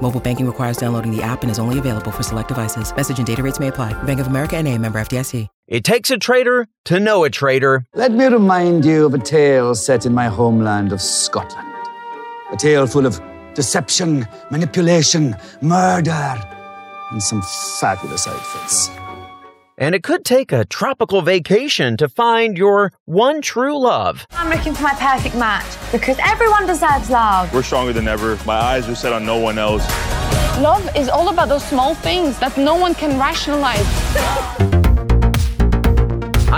Mobile banking requires downloading the app and is only available for select devices. Message and data rates may apply. Bank of America and a member FDIC. It takes a traitor to know a traitor. Let me remind you of a tale set in my homeland of Scotland. A tale full of deception, manipulation, murder, and some fabulous outfits. And it could take a tropical vacation to find your one true love. I'm looking for my perfect match because everyone deserves love. We're stronger than ever. My eyes are set on no one else. Love is all about those small things that no one can rationalize.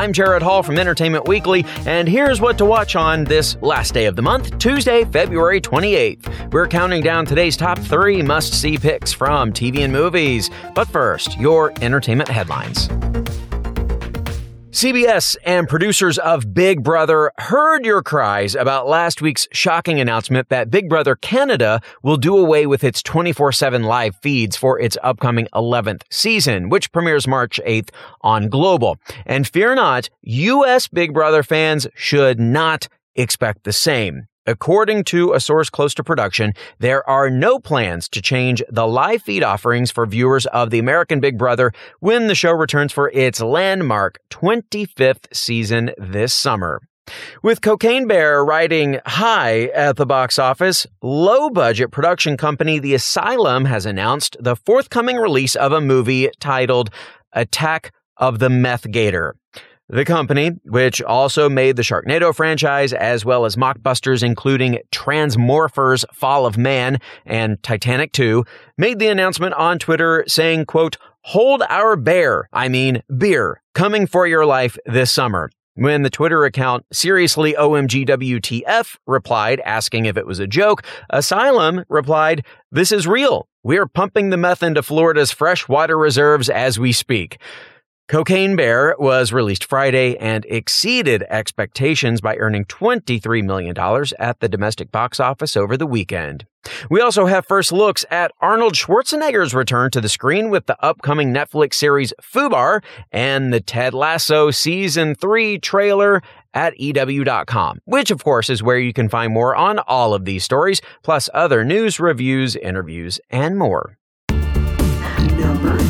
I'm Jared Hall from Entertainment Weekly, and here's what to watch on this last day of the month, Tuesday, February 28th. We're counting down today's top three must see picks from TV and movies. But first, your entertainment headlines. CBS and producers of Big Brother heard your cries about last week's shocking announcement that Big Brother Canada will do away with its 24-7 live feeds for its upcoming 11th season, which premieres March 8th on Global. And fear not, US Big Brother fans should not expect the same. According to a source close to production, there are no plans to change the live feed offerings for viewers of the American Big Brother when the show returns for its landmark 25th season this summer. With Cocaine Bear riding high at the box office, low budget production company The Asylum has announced the forthcoming release of a movie titled Attack of the Meth Gator. The company, which also made the Sharknado franchise as well as mockbusters including Transmorphers Fall of Man and Titanic 2, made the announcement on Twitter saying, quote, hold our bear, I mean beer, coming for your life this summer. When the Twitter account Seriously OMGWTF replied asking if it was a joke, Asylum replied, This is real. We're pumping the meth into Florida's freshwater reserves as we speak. Cocaine Bear was released Friday and exceeded expectations by earning $23 million at the domestic box office over the weekend. We also have first looks at Arnold Schwarzenegger's return to the screen with the upcoming Netflix series Fubar and the Ted Lasso Season 3 trailer at EW.com, which of course is where you can find more on all of these stories, plus other news, reviews, interviews, and more. Number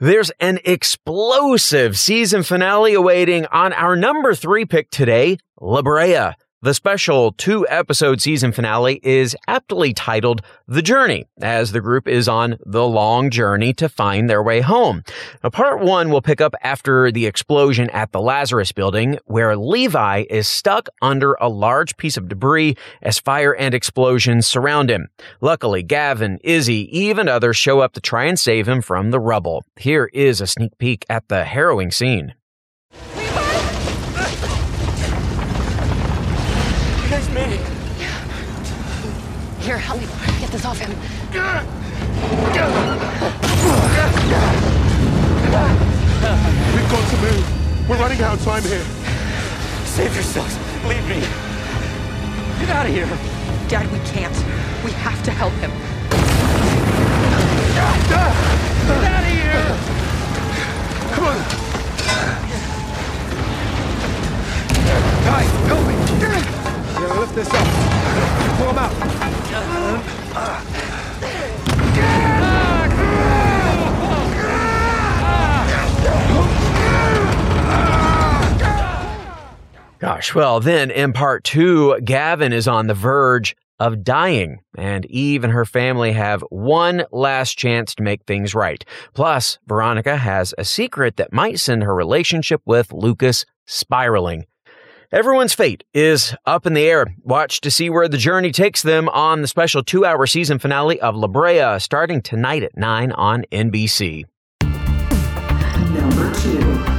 There's an explosive season finale awaiting on our number three pick today, La Brea. The special two episode season finale is aptly titled The Journey, as the group is on the long journey to find their way home. Now, part one will pick up after the explosion at the Lazarus building, where Levi is stuck under a large piece of debris as fire and explosions surround him. Luckily, Gavin, Izzy, even others show up to try and save him from the rubble. Here is a sneak peek at the harrowing scene. Here, help me get this off him. We've got to move. We're running out of time here. Save yourselves. Leave me. Get out of here. Dad, we can't. We have to help him. Get out of here! Come on. Guys, help me. Yeah, lift this up. Gosh, well, then in part two, Gavin is on the verge of dying, and Eve and her family have one last chance to make things right. Plus, Veronica has a secret that might send her relationship with Lucas spiraling. Everyone's fate is up in the air. Watch to see where the journey takes them on the special two hour season finale of La Brea starting tonight at 9 on NBC. Number two.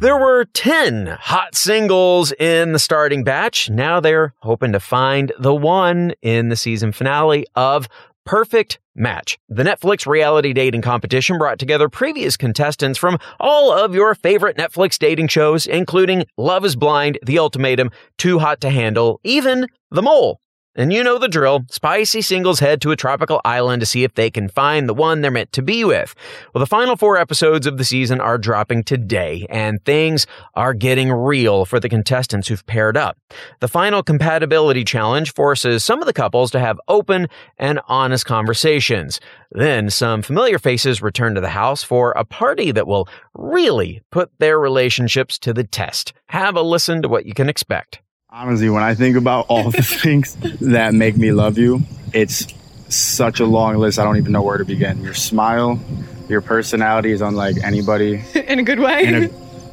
There were 10 hot singles in the starting batch. Now they're hoping to find the one in the season finale of Perfect Match. The Netflix reality dating competition brought together previous contestants from all of your favorite Netflix dating shows, including Love is Blind, The Ultimatum, Too Hot to Handle, even The Mole. And you know the drill. Spicy singles head to a tropical island to see if they can find the one they're meant to be with. Well, the final four episodes of the season are dropping today, and things are getting real for the contestants who've paired up. The final compatibility challenge forces some of the couples to have open and honest conversations. Then some familiar faces return to the house for a party that will really put their relationships to the test. Have a listen to what you can expect. Honestly, when I think about all the things that make me love you, it's such a long list. I don't even know where to begin. Your smile, your personality is unlike anybody. In a good way. In a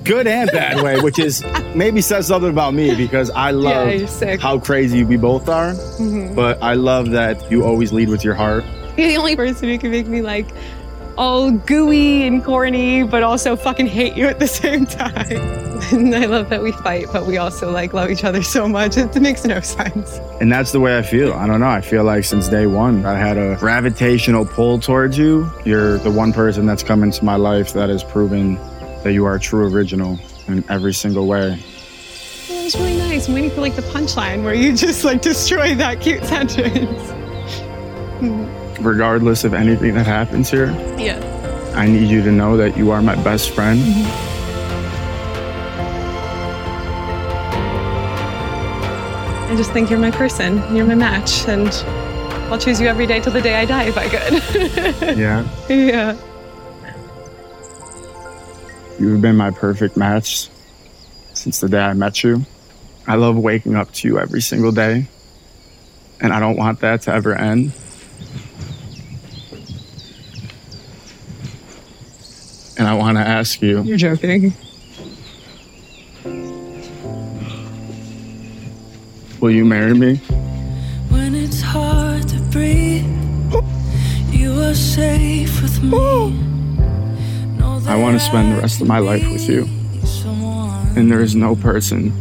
good and bad way, which is maybe says something about me because I love you're how crazy we both are. Mhm. But I love that you always lead with your heart. You're the only person who can make me like all gooey and corny, but also fucking hate you at the same time. and I love that we fight, but we also like love each other so much. It makes no sense. And that's the way I feel. I don't know. I feel like since day one, I had a gravitational pull towards you. You're the one person that's come into my life that has proven that you are a true original in every single way. It was really nice. I'm waiting for like the punchline where you just like destroy that cute sentence. Regardless of anything that happens here, Yeah. I need you to know that you are my best friend. Mm-hmm. I just think you're my person. You're my match. And I'll choose you every day till the day I die if I could. Yeah. yeah. You've been my perfect match since the day I met you. I love waking up to you every single day, and I don't want that to ever end. And I want to ask you You're joking. will you marry me? When it's hard to breathe, you are safe with me. I want to spend the rest of my life with you. And there is no person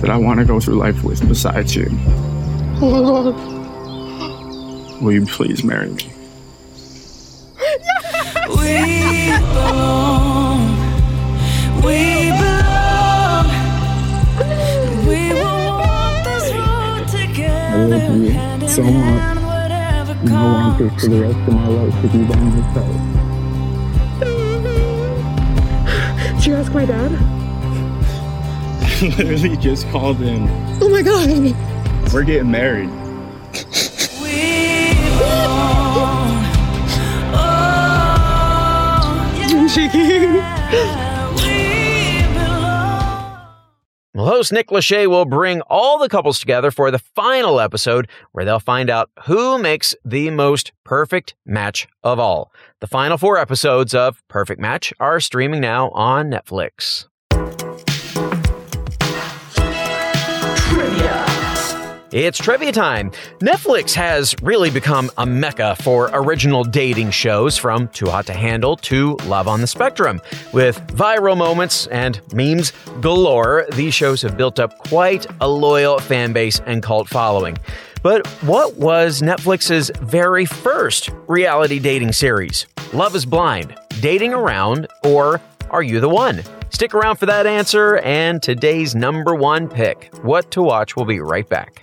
that I want to go through life with besides you. Oh will you please marry me? Together. I you so much. And I want this for the rest of my life with you by my side. Did you ask my dad? I literally just called in. Oh my god. We're getting married. I'm shaking. Host Nick Lachey will bring all the couples together for the final episode where they'll find out who makes the most perfect match of all. The final four episodes of Perfect Match are streaming now on Netflix. It's trivia time. Netflix has really become a mecca for original dating shows from Too Hot to Handle to Love on the Spectrum. With viral moments and memes galore, these shows have built up quite a loyal fan base and cult following. But what was Netflix's very first reality dating series? Love is Blind, Dating Around, or Are You the One? Stick around for that answer and today's number one pick. What to watch will be right back.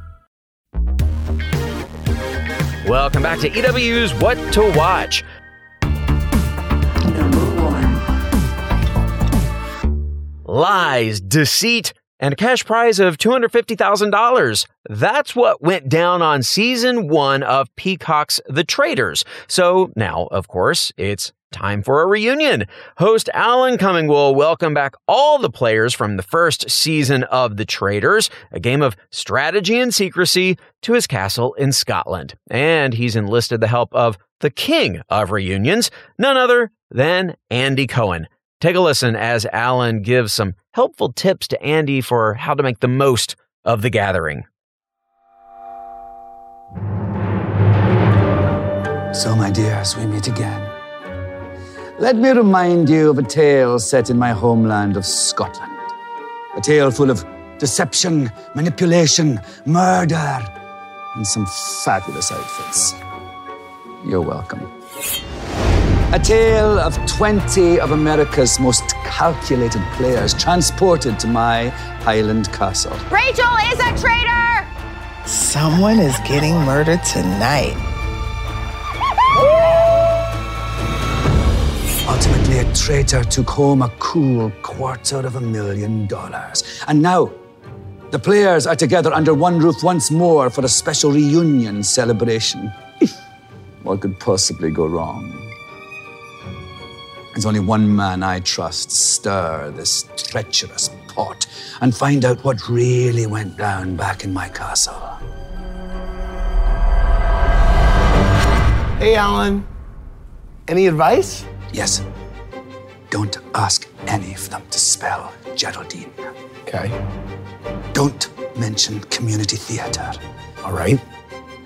Welcome back to EW's What to Watch. Number one Lies, deceit, and a cash prize of $250,000. That's what went down on season one of Peacock's The Traitors. So now, of course, it's time for a reunion. Host Alan Cumming will welcome back all the players from the first season of The Traitors, a game of strategy and secrecy, to his castle in Scotland. And he's enlisted the help of the king of reunions, none other than Andy Cohen. Take a listen as Alan gives some helpful tips to Andy for how to make the most of the gathering. So, my dears, we meet again. Let me remind you of a tale set in my homeland of Scotland. A tale full of deception, manipulation, murder, and some fabulous outfits. You're welcome. A tale of 20 of America's most calculated players transported to my Highland castle. Rachel is a traitor! Someone is getting murdered tonight. A traitor took home a cool quarter of a million dollars. And now, the players are together under one roof once more for a special reunion celebration. what could possibly go wrong? There's only one man I trust stir this treacherous pot and find out what really went down back in my castle. Hey, Alan. Any advice? Yes. Don't ask any of them to spell Geraldine. Okay. Don't mention community theatre. All right.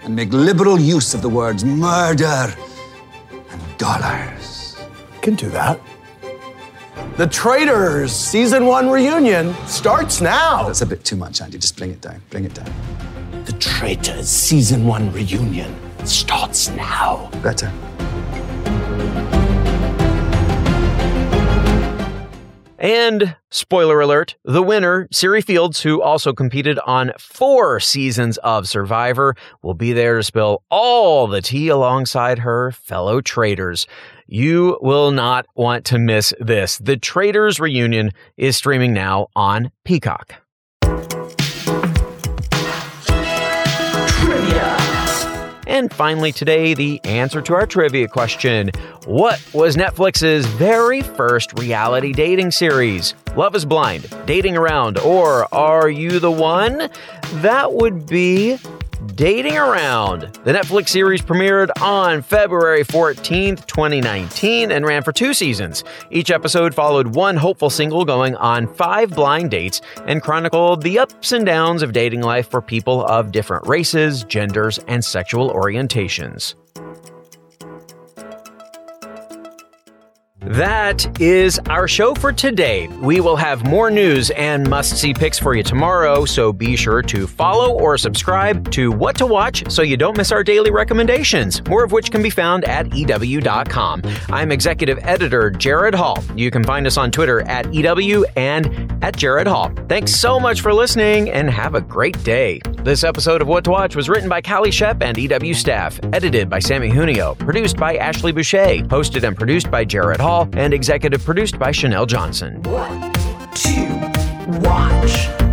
And make liberal use of the words murder and dollars. Can do that. The Traitors season one reunion starts now. That's a bit too much, Andy. Just bring it down. Bring it down. The Traitors season one reunion starts now. Better. And spoiler alert, the winner, Cirie Fields, who also competed on four seasons of Survivor, will be there to spill all the tea alongside her fellow traitors. You will not want to miss this. The Traitors Reunion is streaming now on Peacock. And finally, today, the answer to our trivia question What was Netflix's very first reality dating series? Love is Blind, Dating Around, or Are You the One? That would be Dating Around. The Netflix series premiered on February 14th, 2019, and ran for two seasons. Each episode followed one hopeful single going on five blind dates and chronicled the ups and downs of dating life for people of different races, genders, and sexual orientations. That is our show for today. We will have more news and must see picks for you tomorrow, so be sure to follow or subscribe to What to Watch so you don't miss our daily recommendations, more of which can be found at EW.com. I'm executive editor Jared Hall. You can find us on Twitter at EW and at Jared Hall. Thanks so much for listening and have a great day. This episode of What to Watch was written by Callie Shep and EW staff, edited by Sammy Junio, produced by Ashley Boucher, hosted and produced by Jared And executive produced by Chanel Johnson. What to watch?